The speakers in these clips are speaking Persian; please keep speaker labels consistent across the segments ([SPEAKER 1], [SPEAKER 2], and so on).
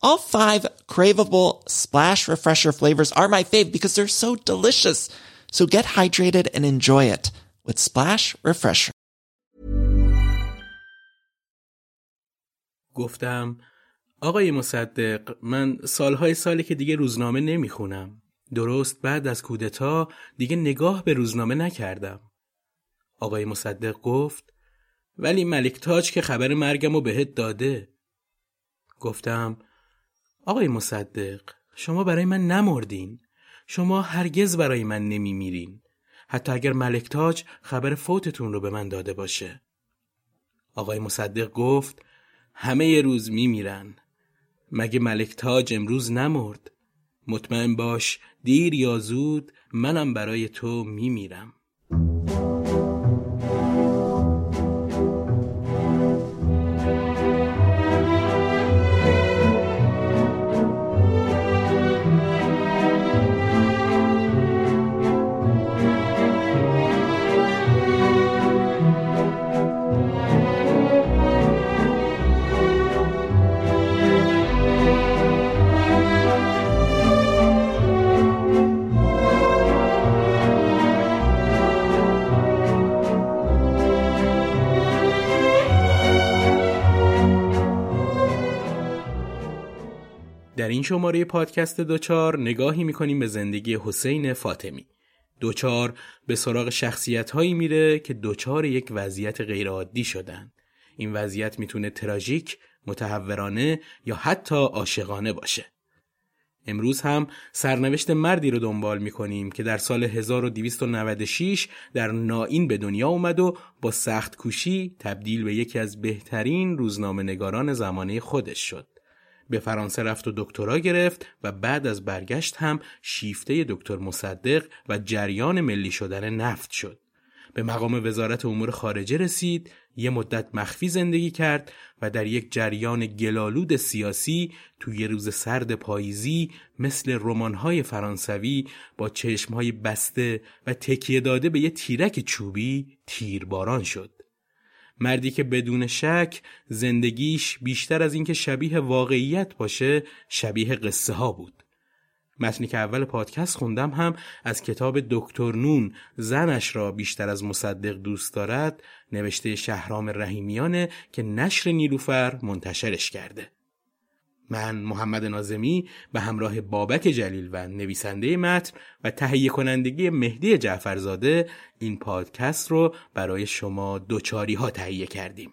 [SPEAKER 1] All five craveable splash refresher flavors are my fave because they're so delicious. So get hydrated and enjoy it with Splash Refresher.
[SPEAKER 2] گفتم آقای مصدق من سالهای سالی که دیگه روزنامه نمی‌خونم. درست بعد از کودتا دیگه نگاه به روزنامه نکردم. آقای مصدق گفت ولی ملک تاج که خبر مرگم رو بهت داده. گفتم آقای مصدق شما برای من نمردین. شما هرگز برای من نمیمیرین. حتی اگر ملک تاج خبر فوتتون رو به من داده باشه. آقای مصدق گفت همه ی روز میمیرن. مگه ملک تاج امروز نمرد؟ مطمئن باش دیر یا زود منم برای تو میمیرم. در این شماره پادکست دوچار نگاهی می‌کنیم به زندگی حسین فاطمی. دوچار به سراغ شخصیت هایی میره که دوچار یک وضعیت غیرعادی شدن. این وضعیت می‌تونه تراژیک، متحورانه یا حتی عاشقانه باشه. امروز هم سرنوشت مردی رو دنبال می‌کنیم که در سال 1296 در نائین به دنیا اومد و با سخت کوشی تبدیل به یکی از بهترین روزنامه نگاران زمانه خودش شد. به فرانسه رفت و دکترا گرفت و بعد از برگشت هم شیفته دکتر مصدق و جریان ملی شدن نفت شد. به مقام وزارت امور خارجه رسید، یه مدت مخفی زندگی کرد و در یک جریان گلالود سیاسی توی روز سرد پاییزی مثل رمان‌های فرانسوی با چشمهای بسته و تکیه داده به یه تیرک چوبی تیرباران شد. مردی که بدون شک زندگیش بیشتر از اینکه شبیه واقعیت باشه شبیه قصه ها بود. متنی که اول پادکست خوندم هم از کتاب دکتر نون زنش را بیشتر از مصدق دوست دارد نوشته شهرام رحیمیانه که نشر نیلوفر منتشرش کرده. من محمد نازمی به همراه بابک جلیل و نویسنده متن و تهیه کنندگی مهدی جعفرزاده این پادکست رو برای شما دوچاری ها تهیه کردیم.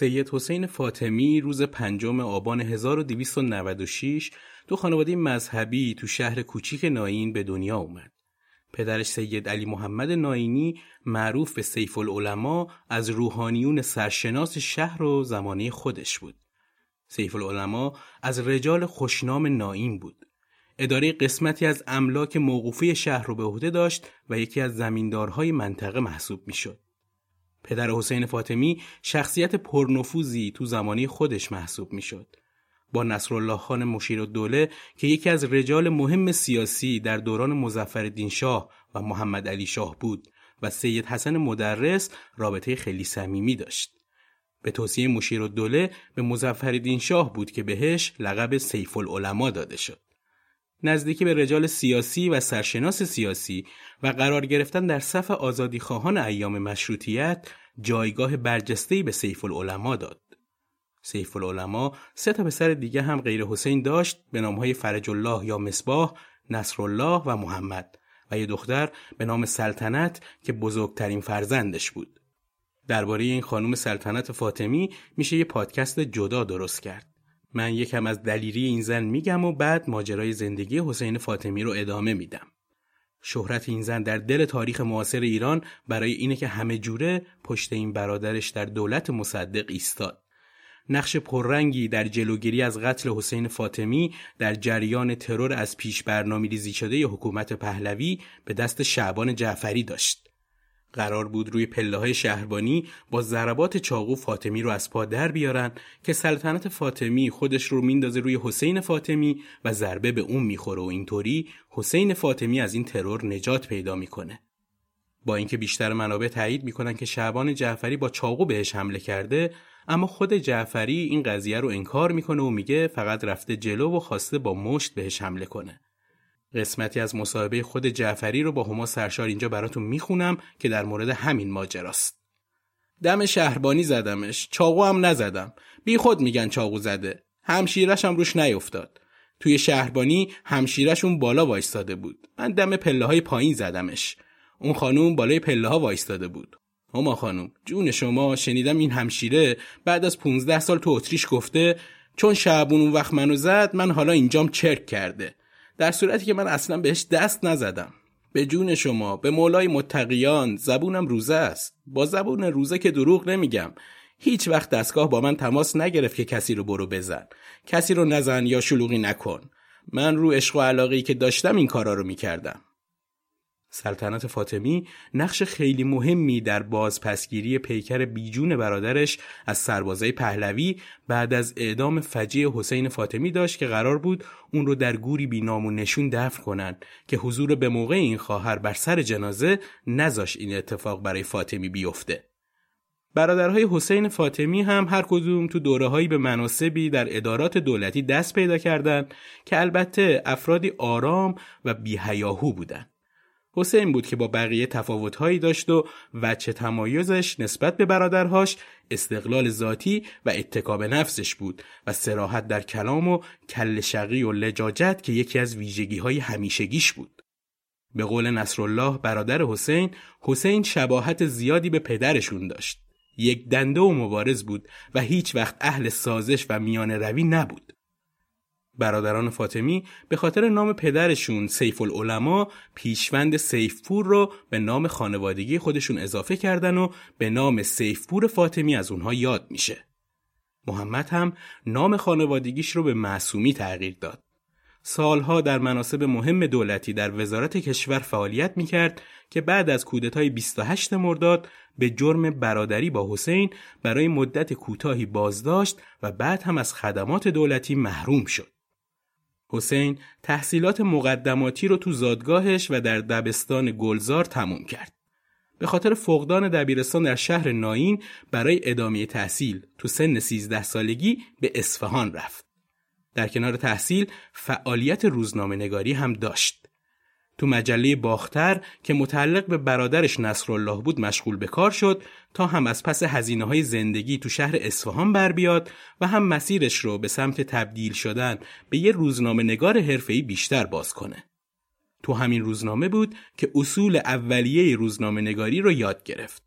[SPEAKER 2] سید حسین فاطمی روز پنجم آبان 1296 تو خانواده مذهبی تو شهر کوچیک ناین به دنیا اومد. پدرش سید علی محمد ناینی معروف به سیف العلماء از روحانیون سرشناس شهر و زمانه خودش بود. سیف العلماء از رجال خوشنام ناین بود. اداره قسمتی از املاک موقوفی شهر رو به عهده داشت و یکی از زمیندارهای منطقه محسوب می‌شد. پدر حسین فاطمی شخصیت پرنفوذی تو زمانی خودش محسوب می‌شد. با نصرالله خان مشیر دوله که یکی از رجال مهم سیاسی در دوران مزفر شاه و محمد علی شاه بود و سید حسن مدرس رابطه خیلی صمیمی داشت. به توصیه مشیر دوله به مزفر شاه بود که بهش لقب سیف العلماء داده شد. نزدیکی به رجال سیاسی و سرشناس سیاسی و قرار گرفتن در صف آزادیخواهان ایام مشروطیت جایگاه برجسته‌ای به سیف العلماء داد. سیف العلماء سه تا پسر دیگه هم غیر حسین داشت به نامهای فرج الله یا مصباح، نصرالله و محمد و یه دختر به نام سلطنت که بزرگترین فرزندش بود. درباره این خانم سلطنت فاطمی میشه یه پادکست جدا درست کرد. من یکم از دلیری این زن میگم و بعد ماجرای زندگی حسین فاطمی رو ادامه میدم. شهرت این زن در دل تاریخ معاصر ایران برای اینه که همه جوره پشت این برادرش در دولت مصدق ایستاد. نقش پررنگی در جلوگیری از قتل حسین فاطمی در جریان ترور از پیش برنامه ریزی شده حکومت پهلوی به دست شعبان جعفری داشت. قرار بود روی پله های شهربانی با ضربات چاقو فاطمی رو از پا در بیارن که سلطنت فاطمی خودش رو میندازه روی حسین فاطمی و ضربه به اون می‌خوره و اینطوری حسین فاطمی از این ترور نجات پیدا می‌کنه. با اینکه بیشتر منابع تایید می‌کنن که شعبان جعفری با چاقو بهش حمله کرده اما خود جعفری این قضیه رو انکار می‌کنه و میگه فقط رفته جلو و خواسته با مشت بهش حمله کنه. قسمتی از مصاحبه خود جعفری رو با هما سرشار اینجا براتون می‌خونم که در مورد همین ماجراست. دم شهربانی زدمش، چاقو هم نزدم. بی خود میگن چاقو زده. همشیرش هم روش نیفتاد. توی شهربانی همشیرش اون بالا وایستاده بود. من دم پله های پایین زدمش. اون خانوم بالای پله ها وایستاده بود. هما خانم جون شما شنیدم این همشیره بعد از 15 سال تو اتریش گفته چون شعبون اون وقت منو زد من حالا اینجام چرک کرده در صورتی که من اصلا بهش دست نزدم. به جون شما به مولای متقیان زبونم روزه است. با زبون روزه که دروغ نمیگم. هیچ وقت دستگاه با من تماس نگرفت که کسی رو برو بزن. کسی رو نزن یا شلوغی نکن. من رو عشق و علاقه که داشتم این کارا رو می‌کردم. سلطنت فاطمی نقش خیلی مهمی در بازپسگیری پیکر بیجون برادرش از سربازای پهلوی بعد از اعدام فجیع حسین فاطمی داشت که قرار بود اون رو در گوری بینام و نشون دفن کنند که حضور به موقع این خواهر بر سر جنازه نذاش این اتفاق برای فاطمی بیفته. برادرهای حسین فاطمی هم هر کدوم تو دوره به مناسبی در ادارات دولتی دست پیدا کردند که البته افرادی آرام و بیهیاهو بودند. حسین بود که با بقیه تفاوتهایی داشت و وچه تمایزش نسبت به برادرهاش استقلال ذاتی و اتکاب نفسش بود و سراحت در کلام و کل شقی و لجاجت که یکی از ویژگی های همیشگیش بود. به قول نصرالله برادر حسین، حسین شباهت زیادی به پدرشون داشت. یک دنده و مبارز بود و هیچ وقت اهل سازش و میان روی نبود. برادران فاطمی به خاطر نام پدرشون سیف العلماء پیشوند سیفپور رو به نام خانوادگی خودشون اضافه کردن و به نام سیفپور فاطمی از اونها یاد میشه. محمد هم نام خانوادگیش رو به معصومی تغییر داد. سالها در مناسب مهم دولتی در وزارت کشور فعالیت می‌کرد که بعد از کودتای 28 مرداد به جرم برادری با حسین برای مدت کوتاهی بازداشت و بعد هم از خدمات دولتی محروم شد. حسین تحصیلات مقدماتی رو تو زادگاهش و در دبستان گلزار تموم کرد. به خاطر فقدان دبیرستان در شهر ناین برای ادامه تحصیل تو سن 13 سالگی به اصفهان رفت. در کنار تحصیل فعالیت روزنامه نگاری هم داشت. تو مجله باختر که متعلق به برادرش نصرالله بود مشغول به کار شد تا هم از پس هزینه های زندگی تو شهر اصفهان بر بیاد و هم مسیرش رو به سمت تبدیل شدن به یه روزنامه نگار حرفه‌ای بیشتر باز کنه. تو همین روزنامه بود که اصول اولیه روزنامه نگاری رو یاد گرفت.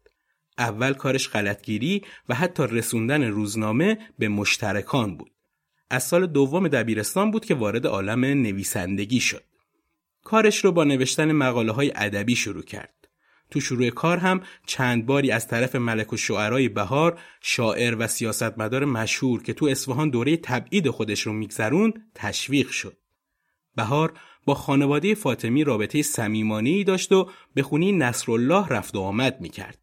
[SPEAKER 2] اول کارش غلطگیری و حتی رسوندن روزنامه به مشترکان بود. از سال دوم دبیرستان بود که وارد عالم نویسندگی شد. کارش رو با نوشتن مقاله های ادبی شروع کرد. تو شروع کار هم چند باری از طرف ملک و شعرهای بهار شاعر و سیاستمدار مشهور که تو اصفهان دوره تبعید خودش رو میگذرون تشویق شد. بهار با خانواده فاطمی رابطه صمیمانه‌ای داشت و به خونی نصرالله رفت و آمد می‌کرد.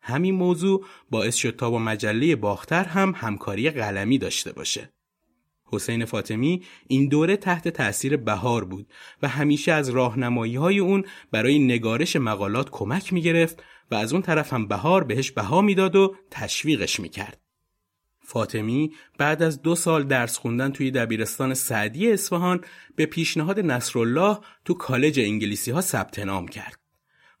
[SPEAKER 2] همین موضوع باعث شد تا با مجله باختر هم همکاری قلمی داشته باشه. حسین فاطمی این دوره تحت تأثیر بهار بود و همیشه از راهنمایی های اون برای نگارش مقالات کمک می گرفت و از اون طرف هم بهار بهش بها می‌داد و تشویقش می کرد. فاطمی بعد از دو سال درس خوندن توی دبیرستان سعدی اصفهان به پیشنهاد نصرالله تو کالج انگلیسی ها ثبت نام کرد.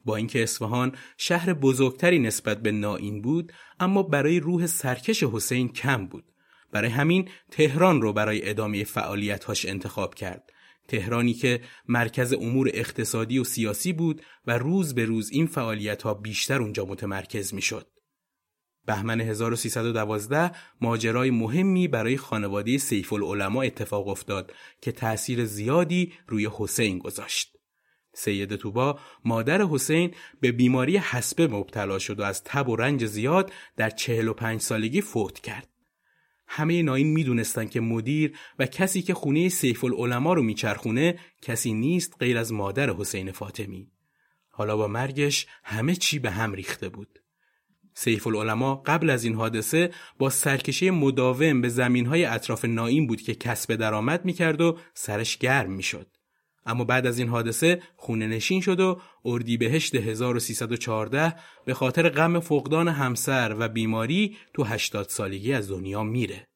[SPEAKER 2] با اینکه اصفهان شهر بزرگتری نسبت به نائین بود اما برای روح سرکش حسین کم بود برای همین تهران رو برای ادامه فعالیتهاش انتخاب کرد. تهرانی که مرکز امور اقتصادی و سیاسی بود و روز به روز این فعالیت ها بیشتر اونجا متمرکز می شد. بهمن 1312 ماجرای مهمی برای خانواده سیف العلماء اتفاق افتاد که تأثیر زیادی روی حسین گذاشت. سید توبا مادر حسین به بیماری حسبه مبتلا شد و از تب و رنج زیاد در 45 سالگی فوت کرد. همه ناین می‌دونستن که مدیر و کسی که خونه سیف العلماء رو میچرخونه کسی نیست غیر از مادر حسین فاطمی. حالا با مرگش همه چی به هم ریخته بود. سیف العلماء قبل از این حادثه با سرکشی مداوم به زمینهای اطراف ناین بود که کسب درآمد می‌کرد و سرش گرم می‌شد. اما بعد از این حادثه خونه نشین شد و اردیبهشت 1314 به خاطر غم فقدان همسر و بیماری تو 80 سالگی از دنیا میره.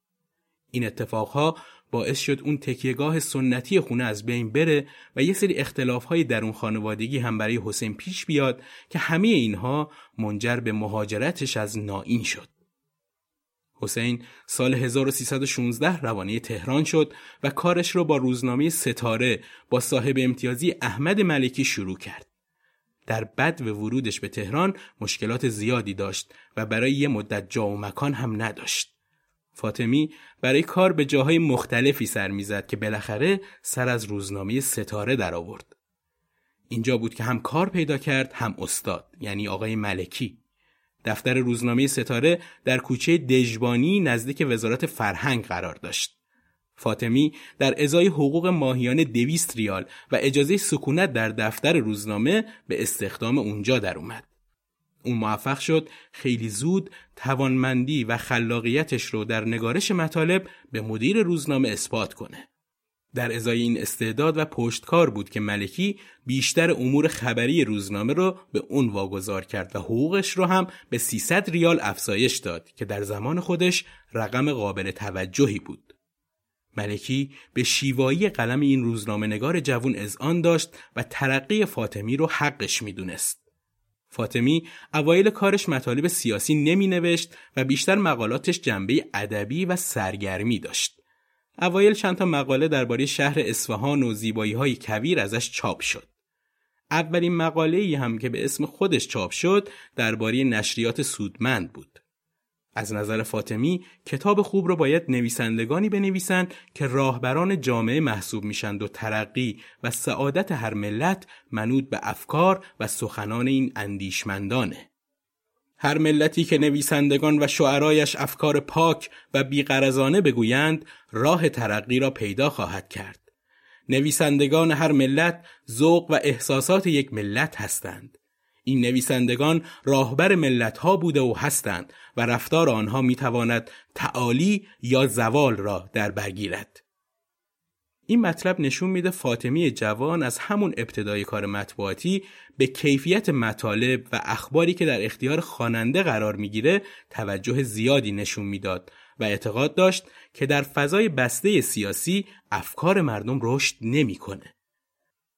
[SPEAKER 2] این اتفاقها باعث شد اون تکیهگاه سنتی خونه از بین بره و یه سری اختلافهای درون خانوادگی هم برای حسین پیش بیاد که همه اینها منجر به مهاجرتش از نائین شد. حسین سال 1316 روانه تهران شد و کارش رو با روزنامه ستاره با صاحب امتیازی احمد ملکی شروع کرد. در بد و ورودش به تهران مشکلات زیادی داشت و برای یه مدت جا و مکان هم نداشت. فاطمی برای کار به جاهای مختلفی سر می‌زد که بالاخره سر از روزنامه ستاره در آورد. اینجا بود که هم کار پیدا کرد هم استاد یعنی آقای ملکی. دفتر روزنامه ستاره در کوچه دژبانی نزدیک وزارت فرهنگ قرار داشت. فاطمی در ازای حقوق ماهیانه دویست ریال و اجازه سکونت در دفتر روزنامه به استخدام اونجا در اومد. اون موفق شد خیلی زود توانمندی و خلاقیتش رو در نگارش مطالب به مدیر روزنامه اثبات کنه. در ازای این استعداد و پشتکار بود که ملکی بیشتر امور خبری روزنامه رو به اون واگذار کرد و حقوقش رو هم به 300 ریال افزایش داد که در زمان خودش رقم قابل توجهی بود. ملکی به شیوایی قلم این روزنامه نگار جوون آن داشت و ترقی فاطمی رو حقش می‌دونست. فاطمی اوایل کارش مطالب سیاسی نمی نوشت و بیشتر مقالاتش جنبه ادبی و سرگرمی داشت. اوایل چند تا مقاله درباره شهر اصفهان و زیبایی های کویر ازش چاپ شد. اولین مقاله ای هم که به اسم خودش چاپ شد درباره نشریات سودمند بود. از نظر فاطمی کتاب خوب رو باید نویسندگانی بنویسند که راهبران جامعه محسوب میشند و ترقی و سعادت هر ملت منوط به افکار و سخنان این اندیشمندانه. هر ملتی که نویسندگان و شعرایش افکار پاک و بیقرزانه بگویند راه ترقی را پیدا خواهد کرد. نویسندگان هر ملت ذوق و احساسات یک ملت هستند. این نویسندگان راهبر ملت ها بوده و هستند و رفتار آنها می‌تواند تعالی یا زوال را در برگیرد. این مطلب نشون میده فاطمی جوان از همون ابتدای کار مطبوعاتی به کیفیت مطالب و اخباری که در اختیار خواننده قرار می‌گیره توجه زیادی نشون می‌داد و اعتقاد داشت که در فضای بسته سیاسی افکار مردم رشد نمی‌کنه.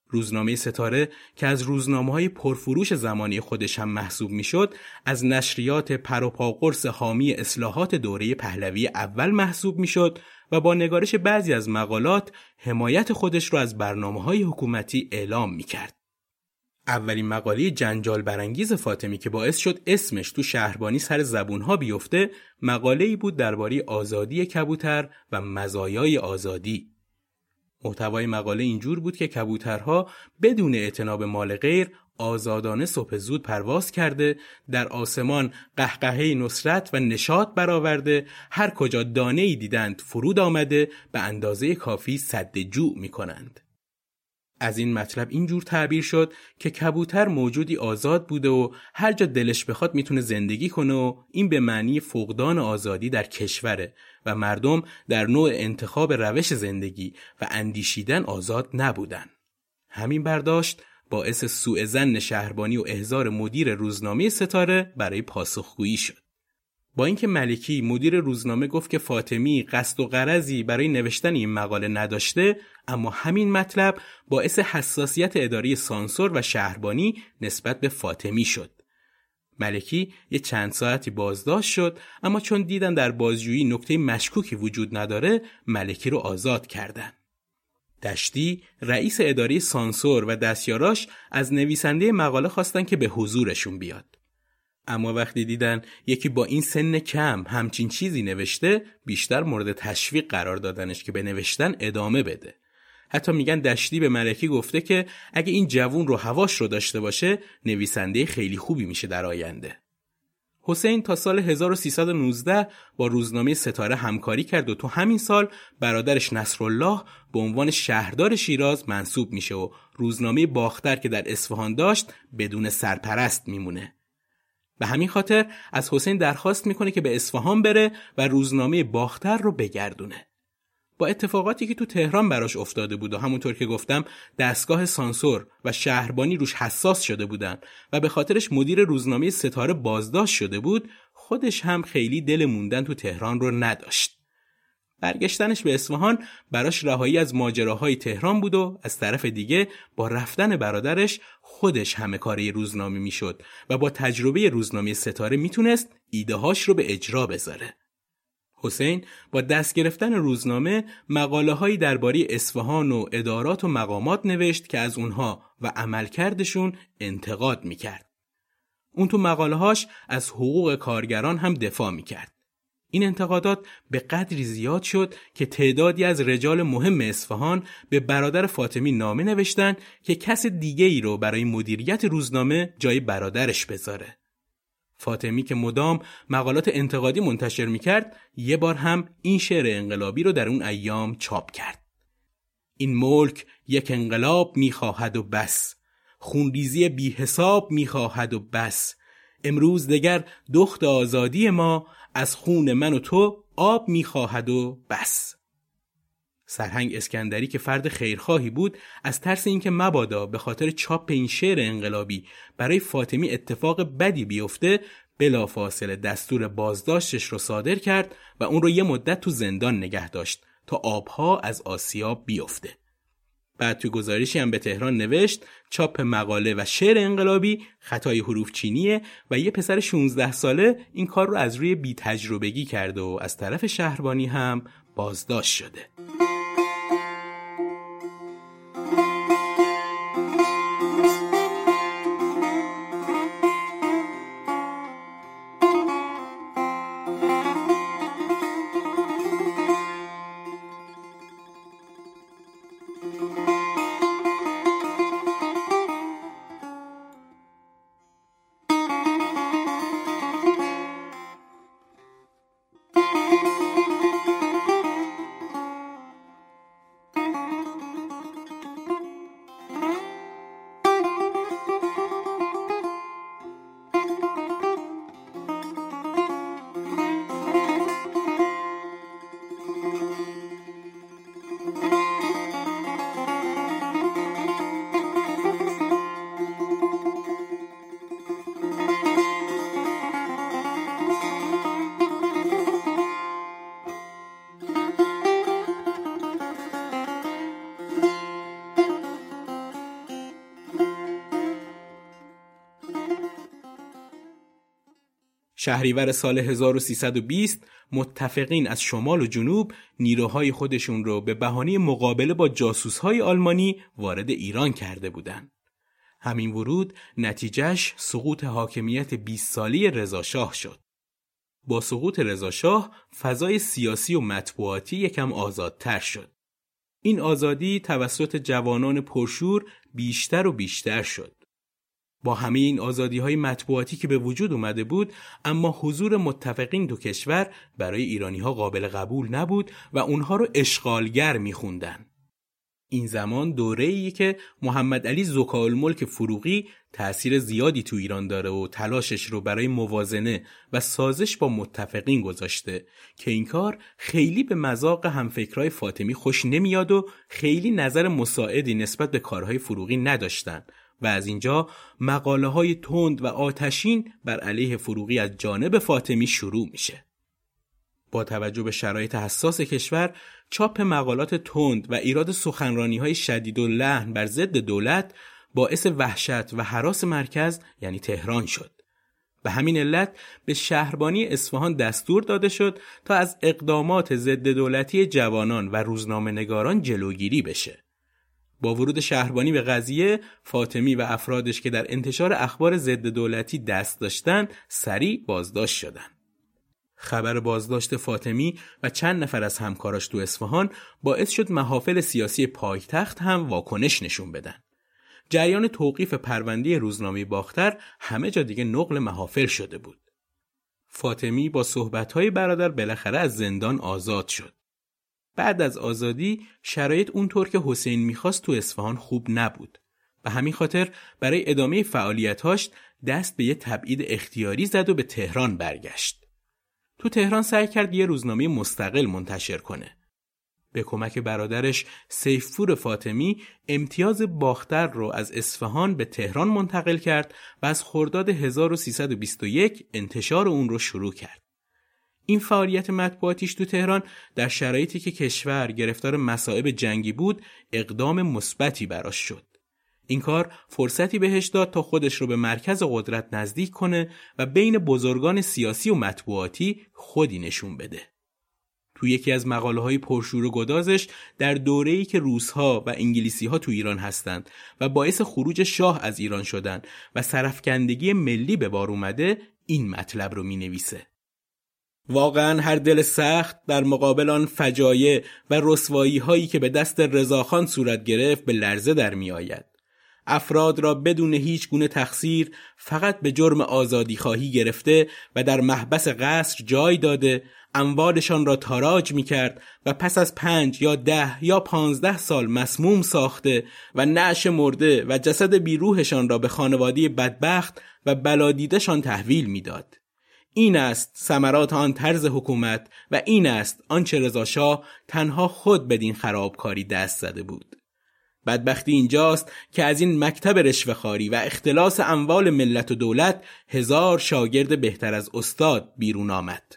[SPEAKER 2] روزنامه ستاره که از روزنامه های پرفروش زمانی خودش هم محسوب می‌شد از نشریات پروپاقرس حامی اصلاحات دوره پهلوی اول محسوب می‌شد و با نگارش بعضی از مقالات حمایت خودش را از برنامه های حکومتی اعلام می کرد. اولین مقاله جنجال برانگیز فاطمی که باعث شد اسمش تو شهربانی سر زبونها بیفته مقاله ای بود درباره آزادی کبوتر و مزایای آزادی محتوای مقاله اینجور بود که کبوترها بدون اعتناب مال غیر آزادانه صبح زود پرواز کرده در آسمان قهقهه نصرت و نشاط برآورده هر کجا دانه ای دیدند فرود آمده به اندازه کافی صد جوع می کنند. از این مطلب اینجور تعبیر شد که کبوتر موجودی آزاد بوده و هر جا دلش بخواد می‌تونه زندگی کنه و این به معنی فقدان آزادی در کشوره و مردم در نوع انتخاب روش زندگی و اندیشیدن آزاد نبودن. همین برداشت باعث سوء شهربانی و احضار مدیر روزنامه ستاره برای پاسخگویی شد. با اینکه ملکی مدیر روزنامه گفت که فاطمی قصد و قرضی برای نوشتن این مقاله نداشته اما همین مطلب باعث حساسیت اداری سانسور و شهربانی نسبت به فاطمی شد. ملکی یه چند ساعتی بازداشت شد اما چون دیدن در بازجویی نکته مشکوکی وجود نداره ملکی رو آزاد کردن. دشتی رئیس اداره سانسور و دستیاراش از نویسنده مقاله خواستن که به حضورشون بیاد. اما وقتی دیدن یکی با این سن کم همچین چیزی نوشته بیشتر مورد تشویق قرار دادنش که به نوشتن ادامه بده. حتی میگن دشتی به ملکی گفته که اگه این جوون رو هواش رو داشته باشه نویسنده خیلی خوبی میشه در آینده. حسین تا سال 1319 با روزنامه ستاره همکاری کرد و تو همین سال برادرش نصرالله به عنوان شهردار شیراز منصوب میشه و روزنامه باختر که در اصفهان داشت بدون سرپرست میمونه. به همین خاطر از حسین درخواست می‌کنه که به اصفهان بره و روزنامه باختر رو بگردونه. با اتفاقاتی که تو تهران براش افتاده بود و همونطور که گفتم دستگاه سانسور و شهربانی روش حساس شده بودن و به خاطرش مدیر روزنامه ستاره بازداشت شده بود خودش هم خیلی دل موندن تو تهران رو نداشت. برگشتنش به اصفهان براش رهایی از ماجراهای تهران بود و از طرف دیگه با رفتن برادرش خودش همه کاری روزنامه می‌شد و با تجربه روزنامه ستاره می‌تونست ایدههاش رو به اجرا بذاره. حسین با دست گرفتن روزنامه مقاله هایی درباره اصفهان و ادارات و مقامات نوشت که از اونها و عملکردشون انتقاد می‌کرد. اون تو مقاله هاش از حقوق کارگران هم دفاع می‌کرد. این انتقادات به قدری زیاد شد که تعدادی از رجال مهم اصفهان به برادر فاطمی نامه نوشتن که کس دیگه ای رو برای مدیریت روزنامه جای برادرش بذاره. فاطمی که مدام مقالات انتقادی منتشر می‌کرد یه بار هم این شعر انقلابی رو در اون ایام چاپ کرد. این ملک یک انقلاب می‌خواهد و بس. خونریزی بی حساب می‌خواهد و بس. امروز دگر دخت آزادی ما از خون من و تو آب می‌خواهد و بس. سرهنگ اسکندری که فرد خیرخواهی بود از ترس اینکه مبادا به خاطر چاپ این شعر انقلابی برای فاطمی اتفاق بدی بیفته بلافاصله دستور بازداشتش رو صادر کرد و اون رو یه مدت تو زندان نگه داشت تا آبها از آسیاب بیفته. بعد تو گزارشی هم به تهران نوشت چاپ مقاله و شعر انقلابی خطای حروف چینیه و یه پسر 16 ساله این کار رو از روی بی تجربگی کرده و از طرف شهربانی هم بازداشت شده. شهریور سال 1320 متفقین از شمال و جنوب نیروهای خودشون رو به بهانه مقابله با جاسوسهای آلمانی وارد ایران کرده بودند. همین ورود نتیجهش سقوط حاکمیت 20 سالی رضاشاه شد. با سقوط رضاشاه فضای سیاسی و مطبوعاتی یکم آزادتر شد. این آزادی توسط جوانان پرشور بیشتر و بیشتر شد. با همه این آزادی های مطبوعاتی که به وجود اومده بود اما حضور متفقین دو کشور برای ایرانی ها قابل قبول نبود و اونها رو اشغالگر میخوندن. این زمان دوره ای که محمد علی ملک فروغی تأثیر زیادی تو ایران داره و تلاشش رو برای موازنه و سازش با متفقین گذاشته که این کار خیلی به مذاق همفکرای فاطمی خوش نمیاد و خیلی نظر مساعدی نسبت به کارهای فروغی نداشتن و از اینجا مقاله های تند و آتشین بر علیه فروغی از جانب فاطمی شروع میشه. با توجه به شرایط حساس کشور چاپ مقالات تند و ایراد سخنرانی های شدید و لحن بر ضد دولت باعث وحشت و حراس مرکز یعنی تهران شد. به همین علت به شهربانی اصفهان دستور داده شد تا از اقدامات ضد دولتی جوانان و روزنامه نگاران جلوگیری بشه. با ورود شهربانی به قضیه فاطمی و افرادش که در انتشار اخبار ضد دولتی دست داشتن سریع بازداشت شدند. خبر بازداشت فاطمی و چند نفر از همکاراش تو اصفهان باعث شد محافل سیاسی پایتخت هم واکنش نشون بدن. جریان توقیف پرونده روزنامه باختر همه جا دیگه نقل محافل شده بود. فاطمی با صحبتهای برادر بالاخره از زندان آزاد شد. بعد از آزادی شرایط اونطور که حسین می‌خواست تو اصفهان خوب نبود. و همین خاطر برای ادامه فعالیتهاش دست به یه تبعید اختیاری زد و به تهران برگشت. تو تهران سعی کرد یه روزنامه مستقل منتشر کنه. به کمک برادرش سیفور فاطمی امتیاز باختر رو از اصفهان به تهران منتقل کرد و از خرداد 1321 انتشار اون رو شروع کرد. این فعالیت مطبوعاتیش تو تهران در شرایطی که کشور گرفتار مصائب جنگی بود اقدام مثبتی براش شد. این کار فرصتی بهش داد تا خودش رو به مرکز قدرت نزدیک کنه و بین بزرگان سیاسی و مطبوعاتی خودی نشون بده. تو یکی از مقاله های پرشور و گدازش در دوره‌ای که روسها و انگلیسی ها تو ایران هستند و باعث خروج شاه از ایران شدن و سرفکندگی ملی به بار اومده این مطلب رو می نویسه. واقعا هر دل سخت در مقابل آن فجایع و رسوایی هایی که به دست رضاخان صورت گرفت به لرزه در می آید. افراد را بدون هیچ گونه تقصیر فقط به جرم آزادی خواهی گرفته و در محبس قصر جای داده اموالشان را تاراج می کرد و پس از پنج یا ده یا پانزده سال مسموم ساخته و نعش مرده و جسد بیروهشان را به خانوادی بدبخت و بلادیدشان تحویل می‌داد. این است ثمرات آن طرز حکومت و این است آنچه رضا تنها خود بدین خرابکاری دست زده بود. بدبختی اینجاست که از این مکتب رشوهخواری و اختلاس اموال ملت و دولت هزار شاگرد بهتر از استاد بیرون آمد.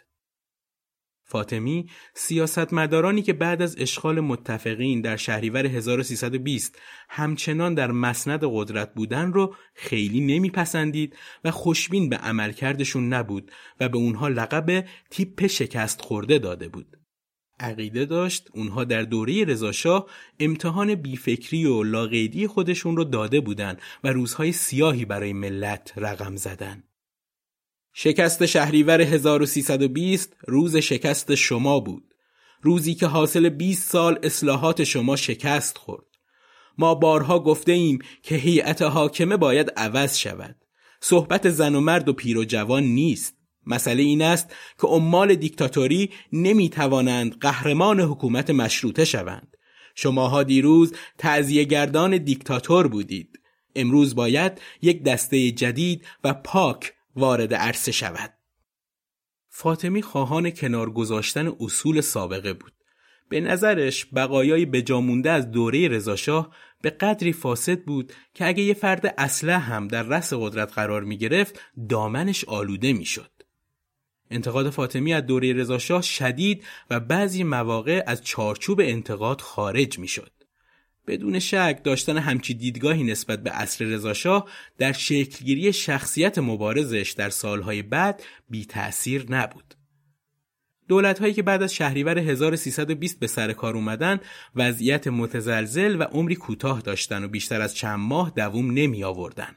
[SPEAKER 2] فاطمی سیاستمدارانی که بعد از اشغال متفقین در شهریور 1320 همچنان در مسند قدرت بودن رو خیلی نمیپسندید و خوشبین به عملکردشون نبود و به اونها لقب تیپ شکست خورده داده بود. عقیده داشت اونها در دوره رضاشاه امتحان بیفکری و لاقیدی خودشون رو داده بودن و روزهای سیاهی برای ملت رقم زدن. شکست شهریور 1320 روز شکست شما بود. روزی که حاصل 20 سال اصلاحات شما شکست خورد. ما بارها گفته ایم که هیئت حاکمه باید عوض شود. صحبت زن و مرد و پیر و جوان نیست. مسئله این است که عمال دیکتاتوری نمی توانند قهرمان حکومت مشروطه شوند. شماها دیروز تعذیه گردان دیکتاتور بودید. امروز باید یک دسته جدید و پاک وارد عرصه شود. فاطمی خواهان کنار گذاشتن اصول سابقه بود. به نظرش بقایای بجامونده از دوره رضاشاه به قدری فاسد بود که اگه یه فرد اصله هم در رأس قدرت قرار می گرفت دامنش آلوده می شد. انتقاد فاطمی از دوره رضاشاه شدید و بعضی مواقع از چارچوب انتقاد خارج می شد. بدون شک داشتن همچی دیدگاهی نسبت به عصر رضاشاه در شکلگیری شخصیت مبارزش در سالهای بعد بی تأثیر نبود. دولت هایی که بعد از شهریور 1320 به سر کار اومدن وضعیت متزلزل و عمری کوتاه داشتن و بیشتر از چند ماه دووم نمی آوردن.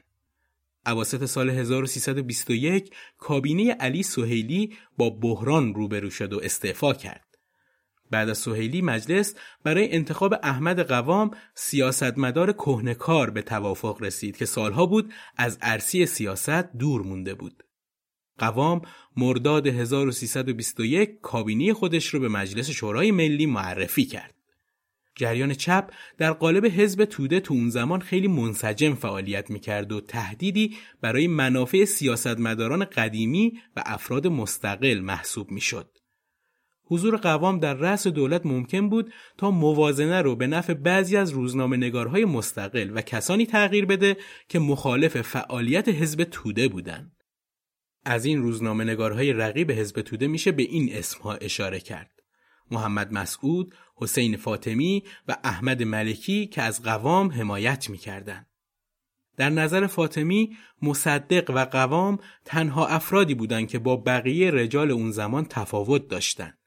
[SPEAKER 2] اواسط سال 1321 کابینه علی سهیلی با بحران روبرو شد و استعفا کرد. بعد از سهیلی مجلس برای انتخاب احمد قوام سیاستمدار کهنکار به توافق رسید که سالها بود از عرصی سیاست دور مونده بود. قوام مرداد 1321 کابینه خودش رو به مجلس شورای ملی معرفی کرد. جریان چپ در قالب حزب توده تو اون زمان خیلی منسجم فعالیت می‌کرد و تهدیدی برای منافع سیاستمداران قدیمی و افراد مستقل محسوب می‌شد. حضور قوام در رأس دولت ممکن بود تا موازنه رو به نفع بعضی از روزنامه نگارهای مستقل و کسانی تغییر بده که مخالف فعالیت حزب توده بودند. از این روزنامه نگارهای رقیب حزب توده میشه به این اسمها اشاره کرد. محمد مسعود، حسین فاطمی و احمد ملکی که از قوام حمایت می‌کردند. در نظر فاطمی مصدق و قوام تنها افرادی بودند که با بقیه رجال اون زمان تفاوت داشتند.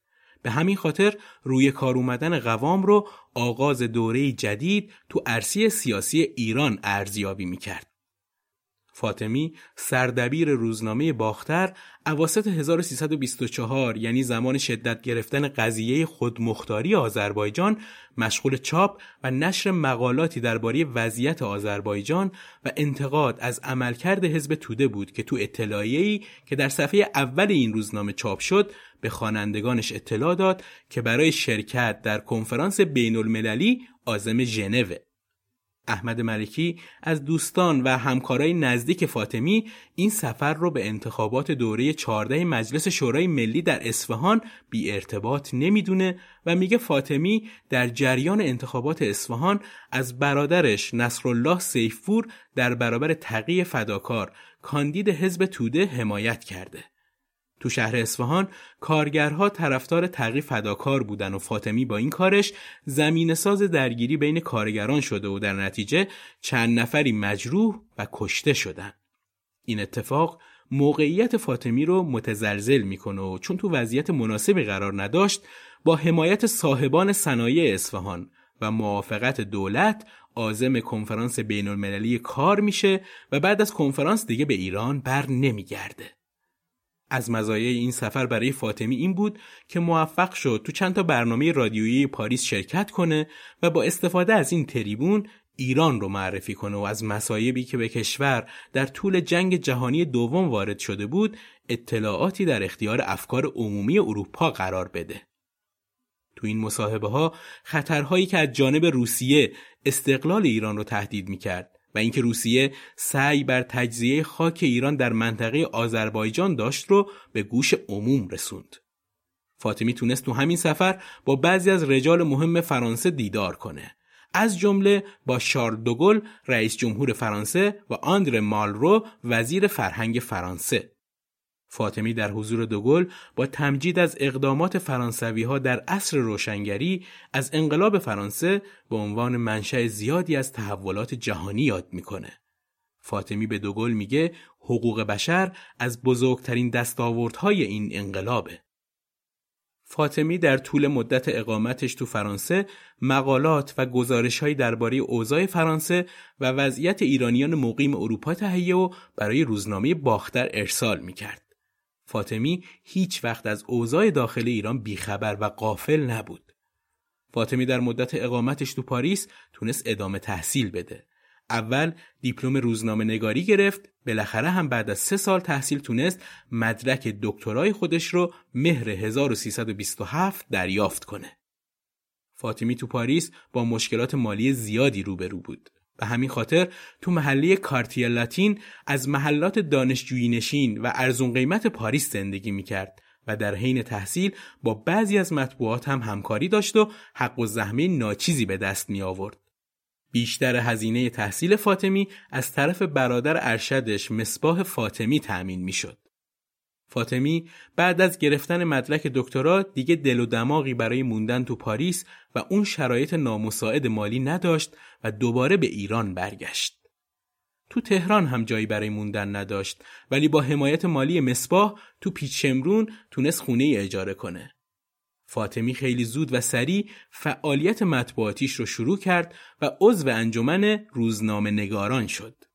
[SPEAKER 2] به همین خاطر روی کار اومدن قوام رو آغاز دوره جدید تو عرصی سیاسی ایران ارزیابی می‌کرد. فاطمی سردبیر روزنامه باختر اواسط 1324 یعنی زمان شدت گرفتن قضیه خودمختاری آذربایجان مشغول چاپ و نشر مقالاتی درباره وضعیت آذربایجان و انتقاد از عملکرد حزب توده بود که تو اطلاعیه‌ای که در صفحه اول این روزنامه چاپ شد به خوانندگانش اطلاع داد که برای شرکت در کنفرانس بین المللی آزم ژنو احمد ملکی از دوستان و همکارای نزدیک فاطمی این سفر رو به انتخابات دوره 14 مجلس شورای ملی در اصفهان بی ارتباط نمی‌دونه و میگه فاطمی در جریان انتخابات اصفهان از برادرش نصرالله سیفور در برابر تقی فداکار کاندید حزب توده حمایت کرده. تو شهر اصفهان کارگرها طرفدار تغییر فداکار بودن و فاطمی با این کارش زمین ساز درگیری بین کارگران شده و در نتیجه چند نفری مجروح و کشته شدن. این اتفاق موقعیت فاطمی رو متزلزل می‌کنه و چون تو وضعیت مناسبی قرار نداشت با حمایت صاحبان صنایع اصفهان و موافقت دولت عازم کنفرانس بین المللی کار میشه و بعد از کنفرانس دیگه به ایران بر نمیگرده. از مزایای این سفر برای فاطمی این بود که موفق شد تو چند تا برنامه رادیویی پاریس شرکت کنه و با استفاده از این تریبون ایران رو معرفی کنه و از مسایبی که به کشور در طول جنگ جهانی دوم وارد شده بود اطلاعاتی در اختیار افکار عمومی اروپا قرار بده. تو این مصاحبه ها خطرهایی که از جانب روسیه استقلال ایران رو تهدید می کرد و اینکه روسیه سعی بر تجزیه خاک ایران در منطقه آذربایجان داشت رو به گوش عموم رسوند. فاطمی تونست تو همین سفر با بعضی از رجال مهم فرانسه دیدار کنه. از جمله با شارل دوگل رئیس جمهور فرانسه و آندر مالرو وزیر فرهنگ فرانسه. فاطمی در حضور دوگل با تمجید از اقدامات فرانسوی ها در عصر روشنگری از انقلاب فرانسه به عنوان منشأ زیادی از تحولات جهانی یاد می‌کنه. فاطمی به دوگل میگه حقوق بشر از بزرگترین دستاوردهای این انقلابه. فاطمی در طول مدت اقامتش تو فرانسه مقالات و گزارشهایی درباره اوضاع فرانسه و وضعیت ایرانیان مقیم اروپا تهیه و برای روزنامه باختر ارسال می‌کرد. فاطمی هیچ وقت از اوضاع داخل ایران بیخبر و قافل نبود. فاطمی در مدت اقامتش تو پاریس تونست ادامه تحصیل بده. اول دیپلم روزنامه نگاری گرفت بالاخره هم بعد از سه سال تحصیل تونست مدرک دکترای خودش رو مهر 1327 دریافت کنه. فاطمی تو پاریس با مشکلات مالی زیادی روبرو بود. به همین خاطر تو محله کارتیه لاتین از محلات دانشجویی نشین و ارزون قیمت پاریس زندگی می‌کرد و در حین تحصیل با بعضی از مطبوعات هم همکاری داشت و حق و زحمه ناچیزی به دست می آورد. بیشتر هزینه تحصیل فاطمی از طرف برادر ارشدش مصباح فاطمی تأمین می شد. فاطمی بعد از گرفتن مدرک دکترا دیگه دل و دماغی برای موندن تو پاریس و اون شرایط نامساعد مالی نداشت و دوباره به ایران برگشت. تو تهران هم جایی برای موندن نداشت ولی با حمایت مالی مصباح تو پیچ شمرون تونست خونه ای اجاره کنه. فاطمی خیلی زود و سریع فعالیت مطبوعاتیش رو شروع کرد و عضو انجمن روزنامه نگاران شد.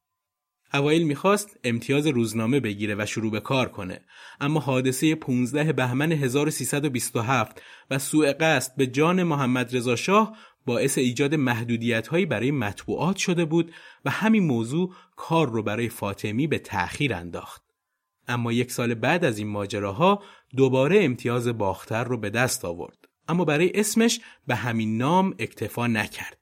[SPEAKER 2] اوایل می‌خواست امتیاز روزنامه بگیره و شروع به کار کنه اما حادثه 15 بهمن 1327 و سوء قصد به جان محمد رضا شاه باعث ایجاد محدودیت هایی برای مطبوعات شده بود و همین موضوع کار رو برای فاطمی به تأخیر انداخت. اما یک سال بعد از این ماجراها دوباره امتیاز باختر رو به دست آورد. اما برای اسمش به همین نام اکتفا نکرد.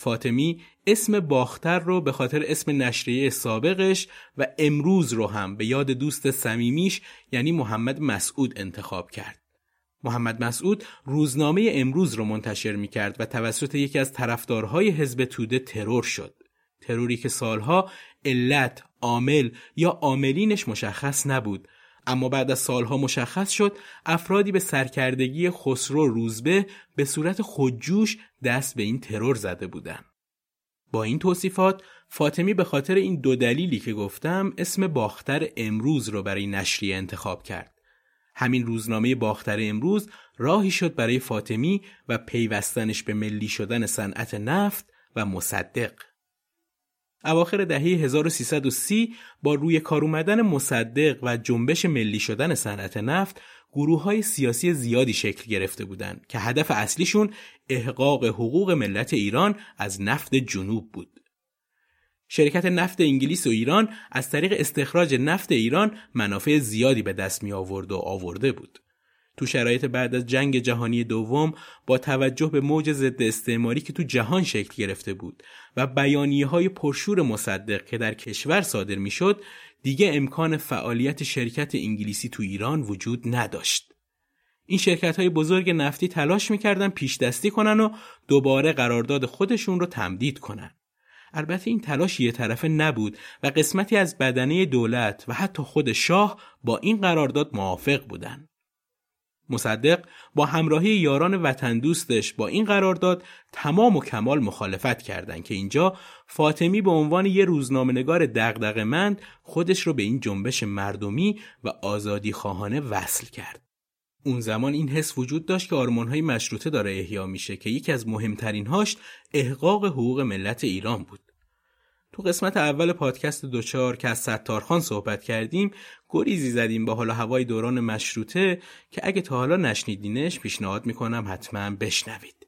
[SPEAKER 2] فاطمی اسم باختر رو به خاطر اسم نشریه سابقش و امروز رو هم به یاد دوست صمیمیش یعنی محمد مسعود انتخاب کرد. محمد مسعود روزنامه امروز رو منتشر می کرد و توسط یکی از طرفدارهای حزب توده ترور شد. تروری که سالها علت، عامل یا عاملینش مشخص نبود اما بعد از سالها مشخص شد افرادی به سرکردگی خسرو روزبه به صورت خودجوش دست به این ترور زده بودند. با این توصیفات فاطمی به خاطر این دو دلیلی که گفتم اسم باختر امروز رو برای نشریه انتخاب کرد. همین روزنامه باختر امروز راهی شد برای فاطمی و پیوستنش به ملی شدن صنعت نفت و مصدق. اواخر دهه 1330 با روی کار اومدن مصدق و جنبش ملی شدن صنعت نفت گروه های سیاسی زیادی شکل گرفته بودند که هدف اصلیشون احقاق حقوق ملت ایران از نفت جنوب بود. شرکت نفت انگلیس و ایران از طریق استخراج نفت ایران منافع زیادی به دست می آورد و آورده بود. تو شرایط بعد از جنگ جهانی دوم با توجه به موج ضد استعماری که تو جهان شکل گرفته بود و بیانیه های پرشور مصدق که در کشور صادر می‌شد دیگه امکان فعالیت شرکت انگلیسی تو ایران وجود نداشت. این شرکت های بزرگ نفتی تلاش می‌کردن پیش دستی کنن و دوباره قرارداد خودشون رو تمدید کنن. البته این تلاش یه طرفه نبود و قسمتی از بدنه دولت و حتی خود شاه با این قرارداد موافق بودند. مصدق با همراهی یاران وطن دوستش با این قرارداد تمام و کمال مخالفت کردند که اینجا فاطمی به عنوان یه روزنامه‌نگار دغدغه‌مند خودش رو به این جنبش مردمی و آزادی خواهانه وصل کرد. اون زمان این حس وجود داشت که آرمانهای مشروطه داره احیا میشه که یکی از مهمترین هاش احقاق حقوق ملت ایران بود. تو قسمت اول پادکست دوچار که از ستارخان صحبت کردیم گریزی زدیم با حالا هوای دوران مشروطه که اگه تا حالا نشنیدینش پیشنهاد می‌کنم حتما بشنوید.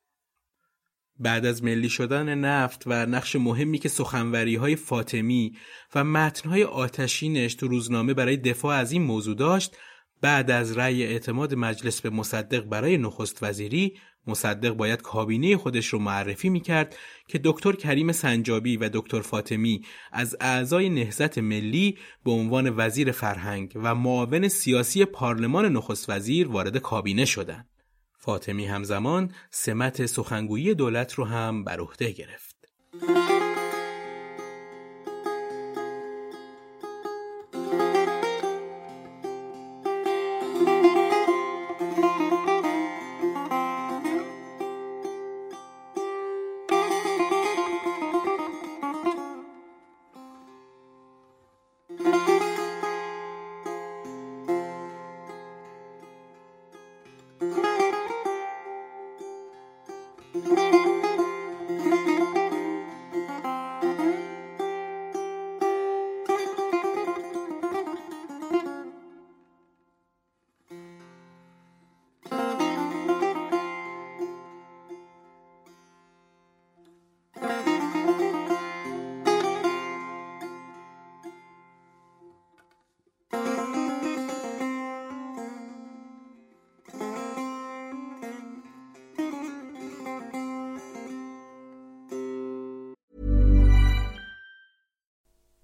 [SPEAKER 2] بعد از ملی شدن نفت و نقش مهمی که سخنوری های فاطمی و متنهای آتشینش تو روزنامه برای دفاع از این موضوع داشت بعد از رأی اعتماد مجلس به مصدق برای نخست وزیری مصدق باید کابینه خودش رو معرفی می‌کرد که دکتر کریم سنجابی و دکتر فاطمی از اعضای نهضت ملی به عنوان وزیر فرهنگ و معاون سیاسی پارلمان نخست وزیر وارد کابینه شدند. فاطمی همزمان سمت سخنگویی دولت رو هم بر عهده گرفت.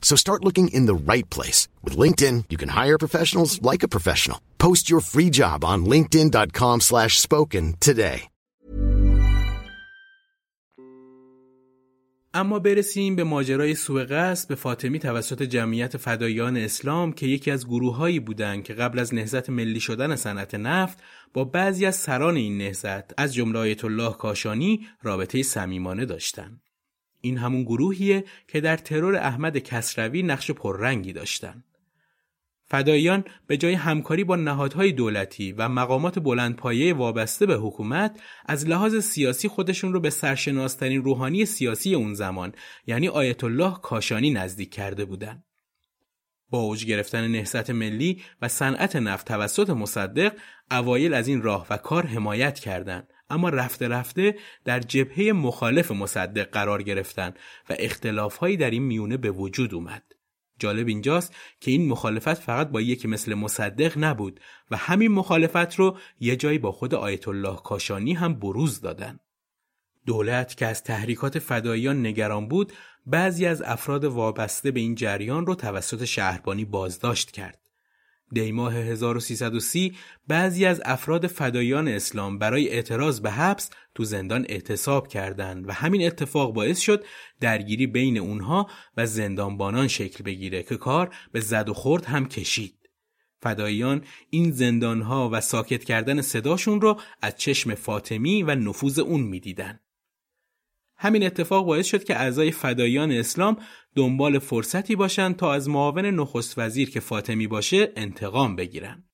[SPEAKER 3] So start looking in the right place. With LinkedIn, you can hire professionals like a professional. Post your free job on linkedin.com slash spoken today.
[SPEAKER 2] اما برسیم به ماجرای سوء قصد به فاطمی توسط جمعیت فدایان اسلام که یکی از گروههایی بودند که قبل از نهضت ملی شدن صنعت نفت با بعضی از سران این نهضت از جمله آیت الله کاشانی رابطه صمیمانه داشتند. این همون گروهیه که در ترور احمد کسروی نقش پررنگی داشتند. فداییان به جای همکاری با نهادهای دولتی و مقامات بلندپایه وابسته به حکومت از لحاظ سیاسی خودشون رو به سرشناسترین روحانی سیاسی اون زمان یعنی آیت الله کاشانی نزدیک کرده بودند. با اوج گرفتن نهضت ملی و صنعت نفت توسط مصدق اوایل از این راه و کار حمایت کردند اما رفته رفته در جبهه مخالف مصدق قرار گرفتند و اختلافهایی در این میونه به وجود اومد جالب اینجاست که این مخالفت فقط با یکی مثل مصدق نبود و همین مخالفت رو یه جایی با خود آیت الله کاشانی هم بروز دادن. دولت که از تحریکات فداییان نگران بود بعضی از افراد وابسته به این جریان رو توسط شهربانی بازداشت کرد. دیماه 1330 بعضی از افراد فدایان اسلام برای اعتراض به حبس تو زندان اعتصاب کردند و همین اتفاق باعث شد درگیری بین اونها و زندانبانان شکل بگیره که کار به زد و خورد هم کشید. فداییان این زندانها و ساکت کردن صداشون رو از چشم فاطمی و نفوذ اون می‌دیدن. همین اتفاق باعث شد که اعضای فدایان اسلام دنبال فرصتی باشند تا از معاون نخست وزیر که فاطمی باشه انتقام بگیرن.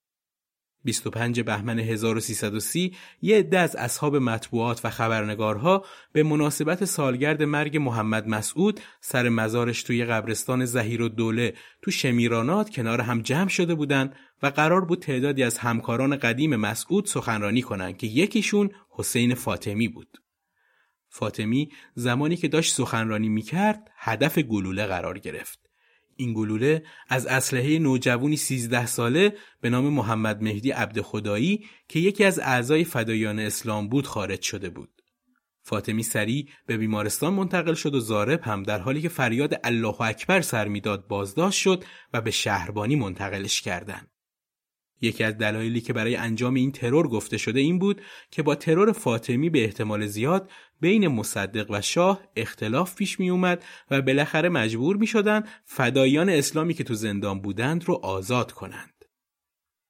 [SPEAKER 2] 25 بهمن 1330 یه عده از اصحاب مطبوعات و خبرنگارها به مناسبت سالگرد مرگ محمد مسعود سر مزارش توی قبرستان زهیر و دوله تو شمیرانات کنار هم جمع شده بودند و قرار بود تعدادی از همکاران قدیم مسعود سخنرانی کنند که یکیشون حسین فاطمی بود. فاطمی زمانی که داشت سخنرانی می‌کرد هدف گلوله قرار گرفت. این گلوله از اسلحه نوجوانی 13 ساله به نام محمد مهدی عبد خدایی که یکی از اعضای فدایان اسلام بود خارج شده بود. فاطمی سریع به بیمارستان منتقل شد و زارب هم در حالی که فریاد الله اکبر سر می‌داد بازداشت شد و به شهربانی منتقلش کردند. یکی از دلایلی که برای انجام این ترور گفته شده این بود که با ترور فاطمی به احتمال زیاد بین مصدق و شاه اختلاف پیش می اومد و بالاخره مجبور می شدن فدایان اسلامی که تو زندان بودند رو آزاد کنند.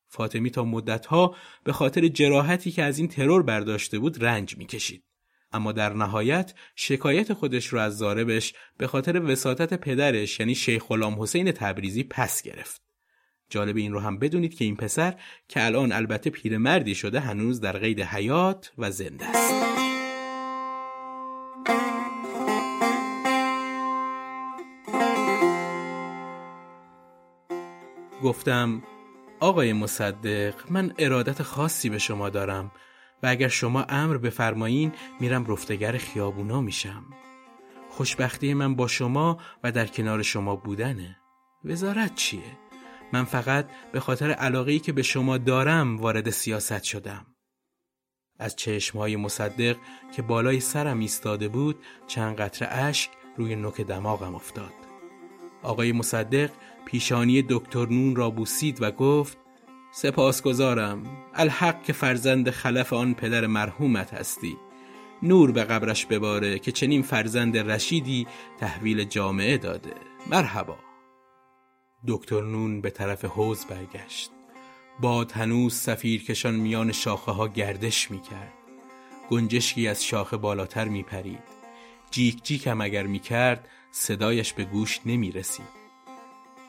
[SPEAKER 2] فاطمی تا مدتها به خاطر جراحتی که از این ترور برداشته بود رنج می کشید. اما در نهایت شکایت خودش رو از زاربش به خاطر وساطت پدرش یعنی شیخ غلام حسین تبریزی پس گرفت. جالب این رو هم بدونید که این پسر که الان البته پیرمردی شده هنوز در قید حیات و زنده است. گفتم آقای مصدق من ارادت خاصی به شما دارم و اگر شما امر بفرمایین میرم رفتگر خیابونا میشم خوشبختی من با شما و در کنار شما بودنه وزارت چیه؟ من فقط به خاطر علاقه که به شما دارم وارد سیاست شدم. از چشمهای مصدق که بالای سرم ایستاده بود چند قطره اشک روی نوک دماغم افتاد. آقای مصدق پیشانی دکتر نون را بوسید و گفت سپاسگزارم الحق که فرزند خلف آن پدر مرحومت هستی نور به قبرش بباره که چنین فرزند رشیدی تحویل جامعه داده مرحبا دکتر نون به طرف حوز برگشت باد هنوز سفیر کشان میان شاخه ها گردش می کرد. گنجشکی از شاخه بالاتر می پرید. جیک جیک هم اگر می کرد صدایش به گوش نمی رسید.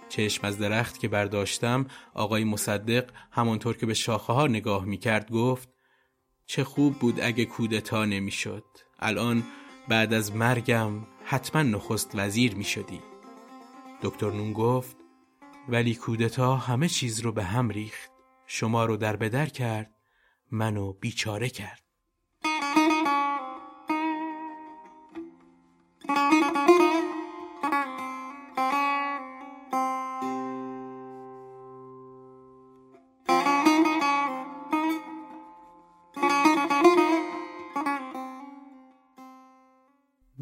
[SPEAKER 2] چشم از درخت که برداشتم آقای مصدق همانطور که به شاخه ها نگاه می کرد گفت چه خوب بود اگه کودتا نمی شد. الان بعد از مرگم حتما نخست وزیر می شدی. دکتر نون گفت ولی کودتا همه چیز رو به هم ریخت. شما رو در بدر کرد منو بیچاره کرد.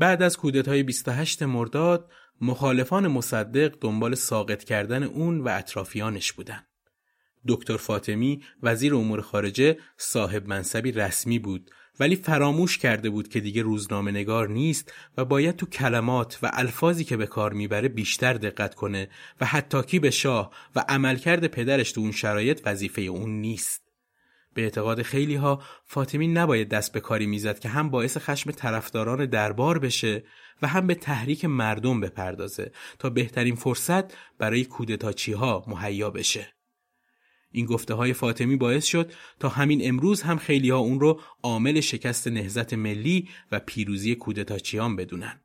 [SPEAKER 2] بعد از کودتای 28 مرداد مخالفان مصدق دنبال ساقط کردن اون و اطرافیانش بودن. دکتر فاطمی وزیر امور خارجه صاحب منصبی رسمی بود ولی فراموش کرده بود که دیگه روزنامه نگار نیست و باید تو کلمات و الفاظی که به کار می‌بره بیشتر دقت کنه و حتی به شاه و عملکرد پدرش تو اون شرایط وظیفه اون نیست. به اعتقاد خیلی ها فاطمی نباید دست به کاری می‌زد که هم باعث خشم طرفداران دربار بشه و هم به تحریک مردم بپردازه تا بهترین فرصت برای کودتاچی ها مهیا بشه. این گفته های فاطمی باعث شد تا همین امروز هم خیلی ها اون رو عامل شکست نهزت ملی و پیروزی کودتاچیان بدونن.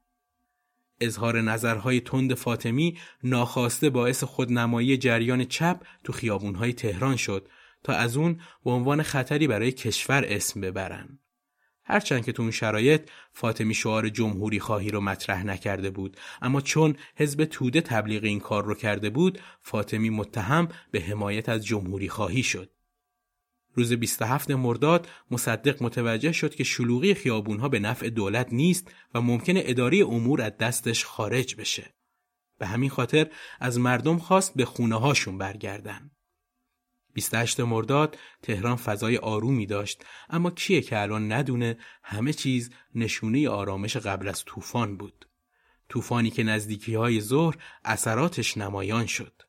[SPEAKER 2] اظهار نظرهای تند فاطمی ناخواسته باعث خودنمایی جریان چپ تو خیابونهای تهران شد تا از اون به عنوان خطری برای کشور اسم ببرن. هرچند که تو اون شرایط فاطمی شعار جمهوری خواهی رو مطرح نکرده بود اما چون حزب توده تبلیغ این کار رو کرده بود فاطمی متهم به حمایت از جمهوری خواهی شد. روز 27 مرداد مصدق متوجه شد که شلوغی خیابونها به نفع دولت نیست و ممکنه اداره امور از دستش خارج بشه. به همین خاطر از مردم خواست به خونه هاشون برگردن. 28 مرداد تهران فضای آرومی داشت اما کیه که الان ندونه همه چیز نشونه آرامش قبل از طوفان بود طوفانی که نزدیکی های ظهر اثراتش نمایان شد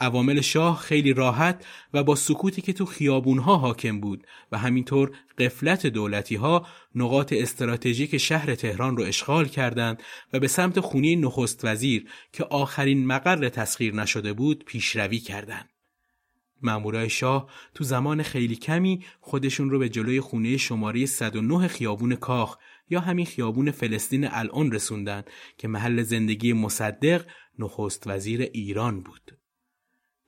[SPEAKER 2] عوامل شاه خیلی راحت و با سکوتی که تو خیابونها حاکم بود و همینطور قفلت دولتی ها نقاط استراتژیک شهر تهران رو اشغال کردند و به سمت خونی نخست وزیر که آخرین مقر تسخیر نشده بود پیشروی کردند. مامورای شاه تو زمان خیلی کمی خودشون رو به جلوی خونه شماره 109 خیابون کاخ یا همین خیابون فلسطین الان رسوندن که محل زندگی مصدق نخست وزیر ایران بود.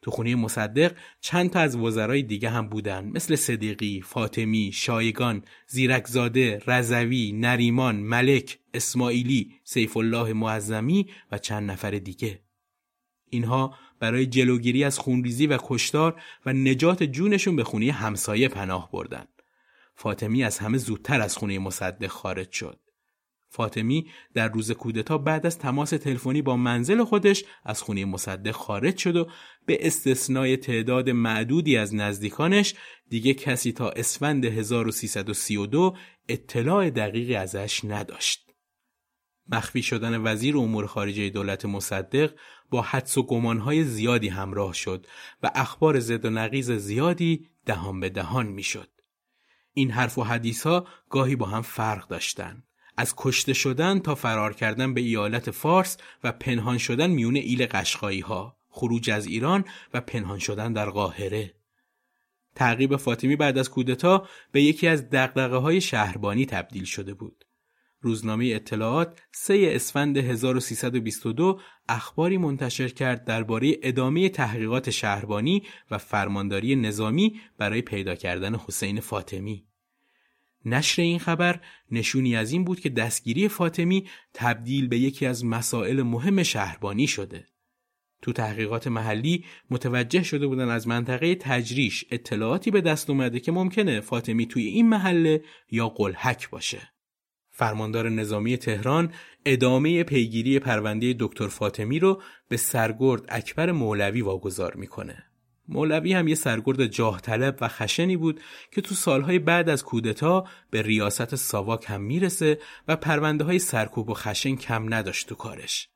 [SPEAKER 2] تو خونه مصدق چند تا از وزرای دیگه هم بودن مثل صدیقی، فاطمی، شایگان، زیرکزاده، رزوی، نریمان، ملک، اسماعیلی، سیف الله معظمی و چند نفر دیگه. اینها برای جلوگیری از خونریزی و کشتار و نجات جونشون به خونه همسایه پناه بردن. فاطمی از همه زودتر از خونه مصدق خارج شد. فاطمی در روز کودتا بعد از تماس تلفنی با منزل خودش از خونه مصدق خارج شد و به استثنای تعداد معدودی از نزدیکانش دیگه کسی تا اسفند 1332 اطلاع دقیقی ازش نداشت. مخفی شدن وزیر امور خارجه دولت مصدق با حدس و گمانهای زیادی همراه شد و اخبار زد و نقیز زیادی دهان به دهان می‌شد. این حرف و حدیث ها گاهی با هم فرق داشتند. از کشته شدن تا فرار کردن به ایالت فارس و پنهان شدن میون ایل قشقایی ها، خروج از ایران و پنهان شدن در قاهره. تعقیب فاطمی بعد از کودتا به یکی از دقدقه های شهربانی تبدیل شده بود. روزنامه اطلاعات 3 اسفند 1322 اخباری منتشر کرد درباره ادامه تحقیقات شهربانی و فرمانداری نظامی برای پیدا کردن حسین فاطمی. نشر این خبر نشونی از این بود که دستگیری فاطمی تبدیل به یکی از مسائل مهم شهربانی شده. تو تحقیقات محلی متوجه شده بودن از منطقه تجریش اطلاعاتی به دست اومده که ممکنه فاطمی توی این محله یا قلحک باشه. فرماندار نظامی تهران ادامه پیگیری پرونده دکتر فاطمی رو به سرگرد اکبر مولوی واگذار می‌کنه. مولوی هم یه سرگرد جاه طلب و خشنی بود که تو سالهای بعد از کودتا به ریاست ساواک هم می‌رسه و پرونده های سرکوب و خشن کم نداشت تو کارش.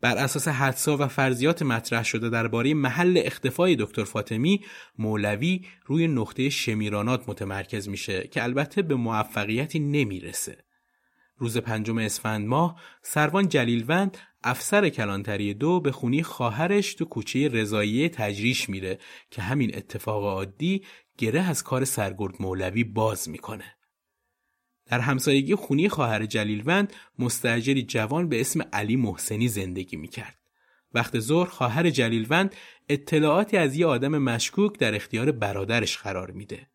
[SPEAKER 2] بر اساس حدسا و فرضیات مطرح شده درباره محل اختفای دکتر فاطمی مولوی روی نقطه شمیرانات متمرکز میشه که البته به موفقیتی نمی‌رسه روز پنجم اسفند ماه سروان جلیلوند افسر کلانتری دو به خونی خواهرش تو کوچه رضاییه تجریش میره که همین اتفاق عادی گره از کار سرگرد مولوی باز می‌کنه. در همسایگی خونی خواهر جلیلوند مستجری جوان به اسم علی محسنی زندگی می‌کرد. وقت ظهر خواهر جلیلوند اطلاعاتی از یه آدم مشکوک در اختیار برادرش قرار میده.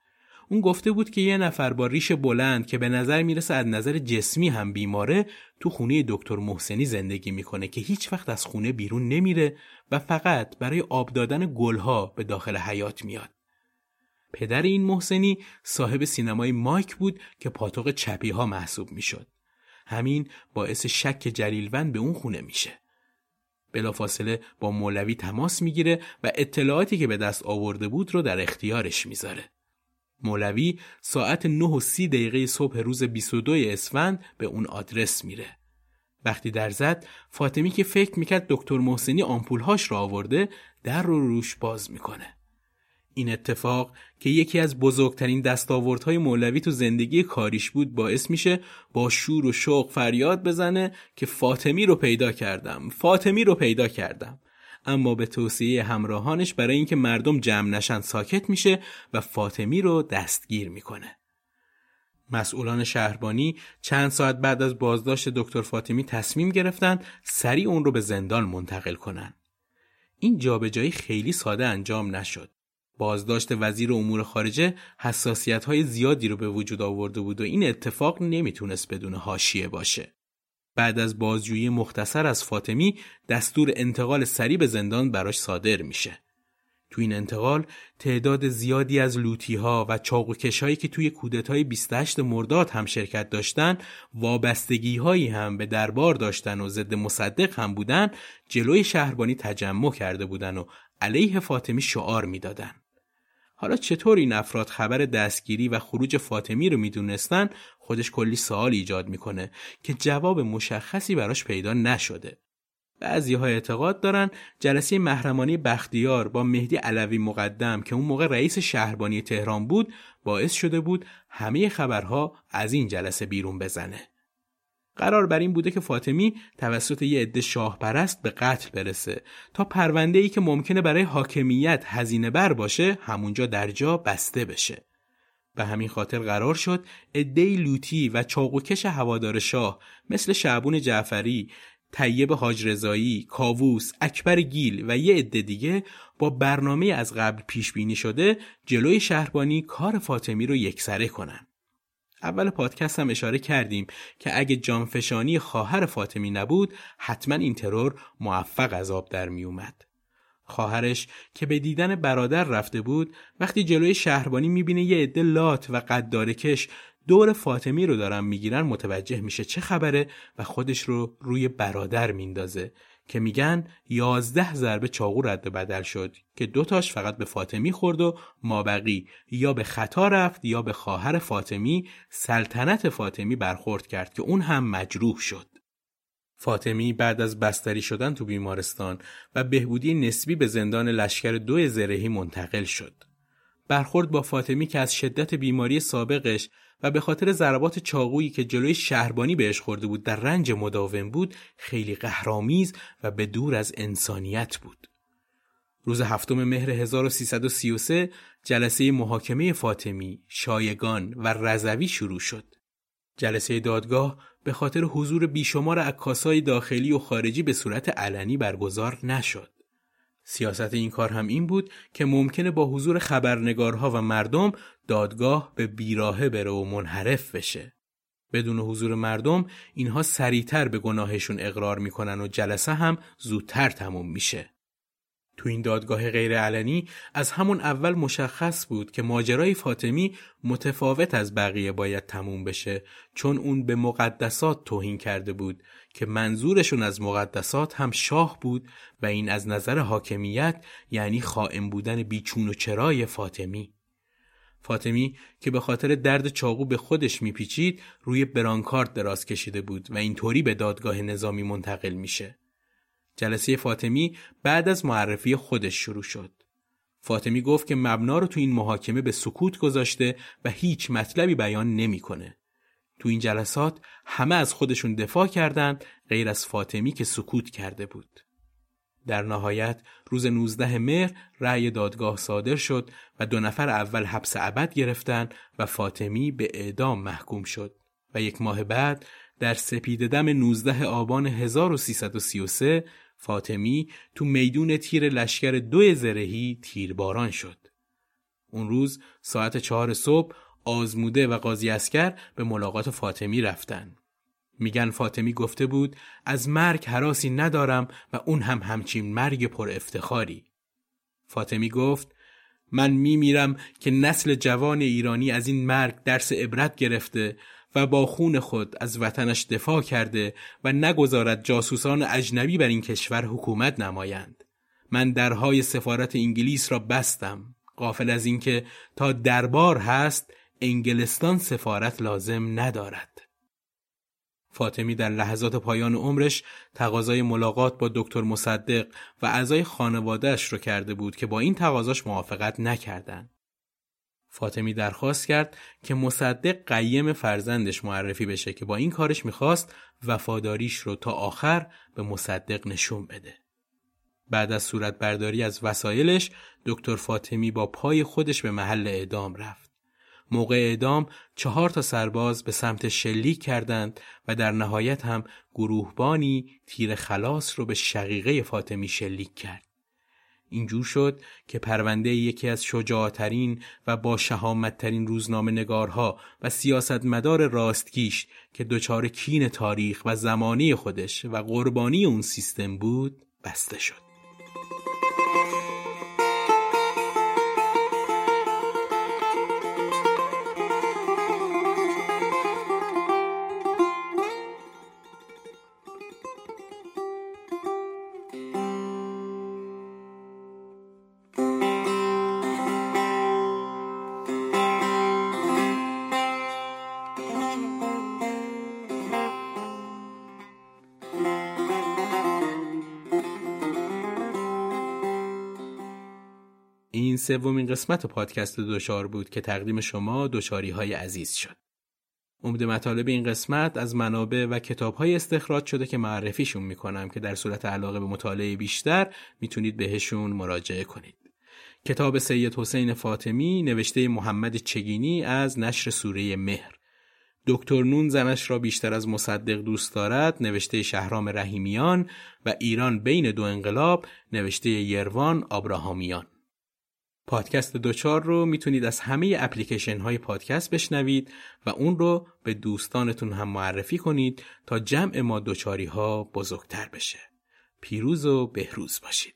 [SPEAKER 2] اون گفته بود که یه نفر با ریش بلند که به نظر می‌رسه از نظر جسمی هم بیماره تو خونه دکتر محسنی زندگی می‌کنه که هیچ وقت از خونه بیرون نمیره و فقط برای آب دادن گلها به داخل حیات میاد. پدر این محسنی صاحب سینمای مایک بود که پاتوق چپی ها محسوب می‌شد. همین باعث شک جلیلوند به اون خونه میشه. بلافاصله با مولوی تماس می‌گیره و اطلاعاتی که به دست آورده بود رو در اختیارش می‌ذاره. مولوی ساعت 9 و 30 دقیقه صبح روز 22 اسفند به اون آدرس میره. وقتی در زد فاطمی که فکر می‌کرد دکتر محسنی آمپولهاش را آورده در رو روش باز می‌کنه. این اتفاق که یکی از بزرگترین دستاوردهای مولوی تو زندگی کاریش بود باعث میشه با شور و شوق فریاد بزنه که فاطمی رو پیدا کردم فاطمی رو پیدا کردم اما به توصیه همراهانش برای اینکه مردم جمع نشن ساکت میشه و فاطمی رو دستگیر می‌کنه. مسئولان شهربانی چند ساعت بعد از بازداشت دکتر فاطمی تصمیم گرفتن سریع اون رو به زندان منتقل کنن. این جابجایی خیلی ساده انجام نشد. بازداشت وزیر امور خارجه حساسیت های زیادی رو به وجود آورده بود و این اتفاق نمی‌تونست بدون حاشیه باشه. بعد از بازجویی مختصر از فاطمی دستور انتقال سریع به زندان براش صادر میشه. تو این انتقال تعداد زیادی از لوتی ها و چاقوکش هایی که توی کودتای 28 مرداد هم شرکت داشتن وابستگی هایی هم به دربار داشتن و ضد مصدق هم بودن جلوی شهربانی تجمع کرده بودن و علیه فاطمی شعار می‌دادن. حالا چطور این افراد خبر دستگیری و خروج فاطمی رو می‌دونستن خودش کلی سوال ایجاد می‌کنه که جواب مشخصی براش پیدا نشده. بعضی ها اعتقاد دارن جلسه محرمانی بختیار با مهدی علوی مقدم که اون موقع رئیس شهربانی تهران بود باعث شده بود همه خبرها از این جلسه بیرون بزنه. قرار بر این بوده که فاطمی توسط یه عده شاه پرست به قتل برسه تا پرونده ای که ممکنه برای حاکمیت هزینه بر باشه همونجا در جا بسته بشه. به همین خاطر قرار شد عده لوتی و چاقوکش هوادار شاه مثل شعبون جعفری، طیب حاج رضایی، کاووس، اکبر گیل و یه عده دیگه با برنامه از قبل پیش بینی شده جلوی شهربانی کار فاطمی رو یکسره کنن. اول پادکست هم اشاره کردیم که اگه جانفشانی خواهر فاطمی نبود حتما این ترور موفق از آب در می اومد. خواهرش که به دیدن برادر رفته بود وقتی جلوی شهربانی می‌بینه یه عده لات و قدارکش دور فاطمی رو دارن می‌گیرن متوجه میشه چه خبره و خودش رو روی برادر میندازه که میگن یازده ضربه چاقو رد بدل شد که دوتاش فقط به فاطمی خورد و مابقی یا به خطا رفت یا به خواهر فاطمی سلطنت فاطمی برخورد کرد که اون هم مجروح شد. فاطمی بعد از بستری شدن تو بیمارستان و بهبودی نسبی به زندان لشکر دو زرهی منتقل شد. برخورد با فاطمی که از شدت بیماری سابقش و به خاطر ضربات چاقویی که جلوی شهربانی بهش خورده بود در رنج مداوم بود خیلی قهرامیز و به دور از انسانیت بود. روز هفتم مهر 1333 جلسه محاکمه فاطمی، شایگان و رضوی شروع شد. جلسه دادگاه به خاطر حضور بیشمار عکاسای داخلی و خارجی به صورت علنی برگزار نشد. سیاست این کار هم این بود که ممکنه با حضور خبرنگارها و مردم دادگاه به بیراهه بره و منحرف بشه. بدون حضور مردم اینها سریعتر به گناهشون اقرار می‌کنن و جلسه هم زودتر تموم میشه. تو این دادگاه غیرعلنی از همون اول مشخص بود که ماجرای فاطمی متفاوت از بقیه باید تموم بشه چون اون به مقدسات توهین کرده بود که منظورشون از مقدسات هم شاه بود و این از نظر حاکمیت یعنی خائن بودن بیچون و چرای فاطمی فاطمی که به خاطر درد چاقو به خودش میپیچید روی برانکارد دراز کشیده بود و اینطوری به دادگاه نظامی منتقل میشه جلسه فاطمی بعد از معرفی خودش شروع شد. فاطمی گفت که مبنا رو تو این محاکمه به سکوت گذاشته و هیچ مطلبی بیان نمی‌کنه. تو این جلسات همه از خودشون دفاع کردند غیر از فاطمی که سکوت کرده بود. در نهایت روز 19 مهر رأی دادگاه صادر شد و دو نفر اول حبس ابد گرفتند و فاطمی به اعدام محکوم شد و یک ماه بعد در سپید دم 19 آبان 1333 فاطمی تو میدون تیر لشکر دو زرهی تیرباران شد. اون روز ساعت چهار صبح آزموده و قاضی اسکر به ملاقات فاطمی رفتن. میگن فاطمی گفته بود از مرگ حراسی ندارم و اون هم همچین مرگ پر افتخاری. فاطمی گفت من میمیرم که نسل جوان ایرانی از این مرگ درس عبرت گرفته و با خون خود از وطنش دفاع کرده و نگذارد جاسوسان اجنبی بر این کشور حکومت نمایند. من درهای سفارت انگلیس را بستم. قافل از اینکه تا دربار هست انگلستان سفارت لازم ندارد. فاطمی در لحظات پایان عمرش تقاضای ملاقات با دکتر مصدق و اعضای خانوادهش رو کرده بود که با این تقاضاش موافقت نکردند. فاطمی درخواست کرد که مصدق قیم فرزندش معرفی بشه که با این کارش می‌خواست وفاداریش رو تا آخر به مصدق نشون بده. بعد از صورت برداری از وسایلش دکتر فاطمی با پای خودش به محل اعدام رفت. موقع اعدام چهار تا سرباز به سمت شلیک کردند و در نهایت هم گروهبانی تیر خلاص رو به شقیقه فاطمی شلیک کرد. اینجور شد که پرونده یکی از شجاعترین و با شهامتترین روزنامه نگارها و سیاستمدار راستگیش که دچار کین تاریخ و زمانی خودش و قربانی اون سیستم بود بسته شد. این سومین قسمت پادکست دوشار بود که تقدیم شما دوشاری های عزیز شد. امید مطالب این قسمت از منابع و کتاب های استخراج شده که معرفیشون می‌کنم که در صورت علاقه به مطالعه بیشتر می‌تونید بهشون مراجعه کنید. کتاب سید حسین فاطمی نوشته محمد چگینی از نشر سوره مهر دکتر نون زنش را بیشتر از مصدق دوست دارد نوشته شهرام رحیمیان و ایران بین دو انقلاب نوشته یروان آبراهامیان پادکست دوچار رو می‌تونید از همه اپلیکیشن های پادکست بشنوید و اون رو به دوستانتون هم معرفی کنید تا جمع ما دوچاری ها بزرگتر بشه. پیروز و بهروز باشید.